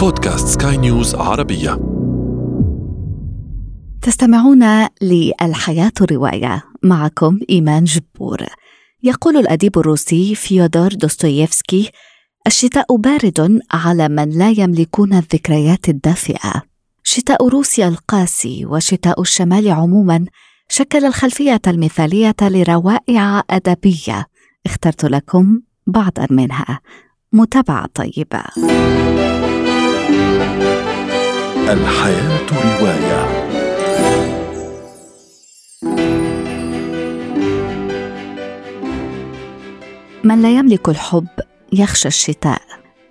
بودكاست سكاي نيوز عربية. تستمعون للحياة رواية معكم إيمان جبور. يقول الأديب الروسي فيودور دوستويفسكي الشتاء بارد على من لا يملكون الذكريات الدافئة. شتاء روسيا القاسي وشتاء الشمال عموما شكل الخلفية المثالية لروائع أدبية. اخترت لكم بعضا منها. متابعة طيبة. الحياة رواية. من لا يملك الحب يخشى الشتاء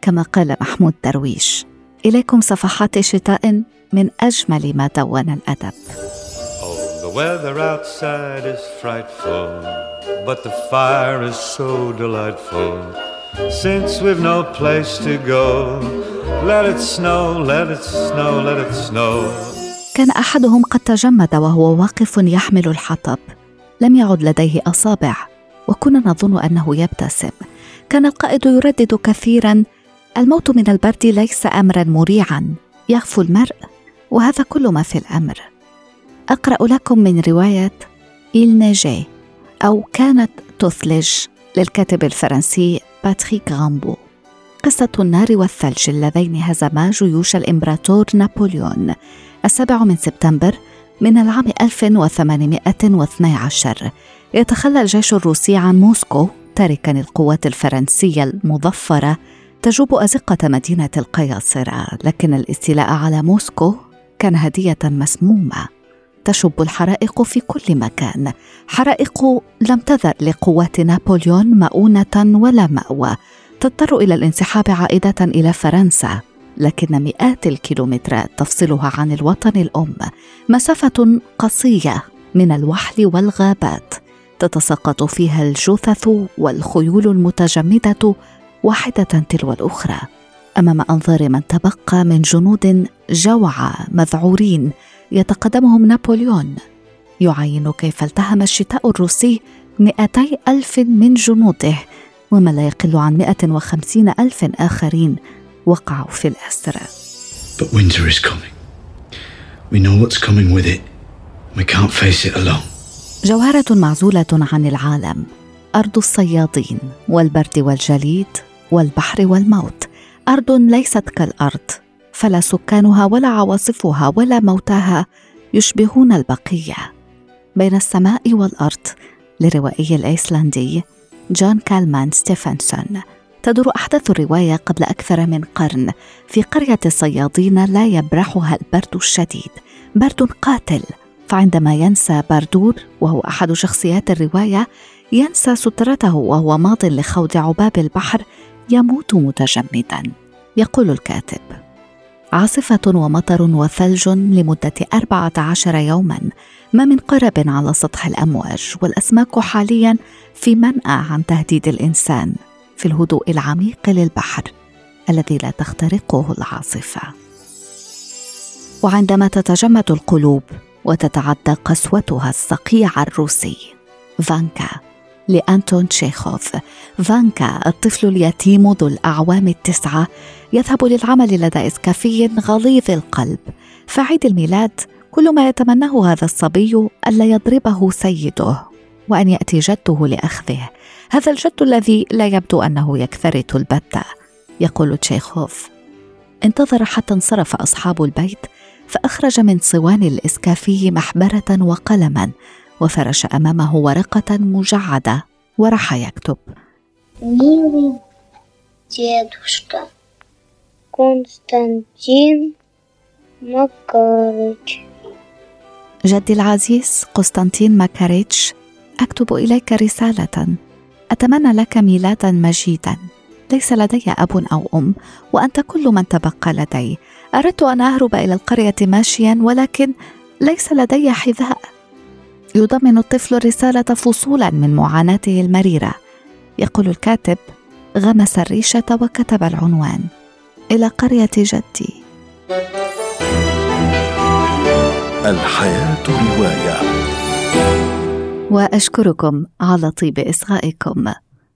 كما قال محمود درويش. إليكم صفحات شتاء من أجمل ما دون الأدب. Oh, the weather outside is frightful, but the fire is so delightful. Since we've no place to go, let it snow, let it snow, let it snow. كان أحدهم قد تجمد وهو واقف يحمل الحطب. لم يعد لديه أصابع وكنا نظن أنه يبتسم. كان القائد يردد كثيرا الموت من البرد ليس امرا مريعا يغفو المرء وهذا كل ما في الأمر. أقرأ لكم من رواية إيل نيجي أو كانت تثلج للكاتب الفرنسي باتريك غامبو. قصة النار والثلج اللذين هزما جيوش الإمبراطور نابليون. السابع من سبتمبر من العام 1812 يتخلى الجيش الروسي عن موسكو تاركا القوات الفرنسية المظفرة تجوب أزقة مدينة القياصرة. لكن الاستيلاء على موسكو كان هدية مسمومة. تشب الحرائق في كل مكان. حرائق لم تذر لقوات نابليون مؤونة ولا مأوى. تضطر إلى الانسحاب عائدة إلى فرنسا لكن مئات الكيلومترات تفصلها عن الوطن الأم. مسافة قصية من الوحل والغابات. تتساقط فيها الجثث والخيول المتجمدة واحدة تلو الأخرى. أمام أنظار من تبقى من جنود جوعى مذعورين يتقدمهم نابليون يعاين كيف التهم الشتاء الروسي مئتي ألف من جنوده وما لا يقل عن 150 ألف آخرين وقعوا في الأسر But winter is coming. We know what's coming with it. We can't face it alone. جوهرة معزولة عن العالم أرض الصيادين والبرد والجليد والبحر والموت أرض ليست كالأرض فلا سكانها ولا عواصفها ولا موتاها يشبهون البقية. بين السماء والأرض للروائي الأيسلندي جون كالمان ستيفنسون تدور أحداث الرواية قبل أكثر من قرن في قرية الصيادين لا يبرحها البرد الشديد برد قاتل. فعندما ينسى باردور وهو أحد شخصيات الرواية ينسى سترته وهو ماض لخوض عباب البحر يموت متجمدا يقول الكاتب. عاصفة ومطر وثلج لمدة أربعة عشر يوما ما من قرب على سطح الأمواج والأسماك حاليا في منأى عن تهديد الإنسان في الهدوء العميق للبحر الذي لا تخترقه العاصفة. وعندما تتجمد القلوب وتتعدى قسوتها الصقيع الروسي فانكا لأنتون تشيخوف. فانكا الطفل اليتيم ذو الأعوام التسعة يذهب للعمل لدى إسكافي غليظ القلب. فعيد الميلاد كل ما يتمناه هذا الصبي ألا يضربه سيده وأن يأتي جده لأخذه. هذا الجد الذي لا يبدو أنه يكترث البتة يقول تشيخوف. انتظر حتى انصرف أصحاب البيت فأخرج من صوان الإسكافي محبرة وقلما وفرش أمامه ورقة مجعدة وراح يكتب Милый дедушка Константин Макарыч جدي العزيز قسطنطين ماكاريتش اكتب اليك رساله اتمنى لك ميلادا مجيدا ليس لدي اب او ام وانت كل من تبقى لدي اردت ان اهرب الى القريه ماشيا ولكن ليس لدي حذاء يضمن الطفل الرسالة فصولا من معاناته المريرة. يقول الكاتب غمس الريشة وكتب العنوان. إلى قرية جدي. الحياة رواية. وأشكركم على طيب إصغائكم.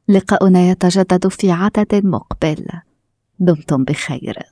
لقاؤنا يتجدد في عدد مقبل. دمتم بخير.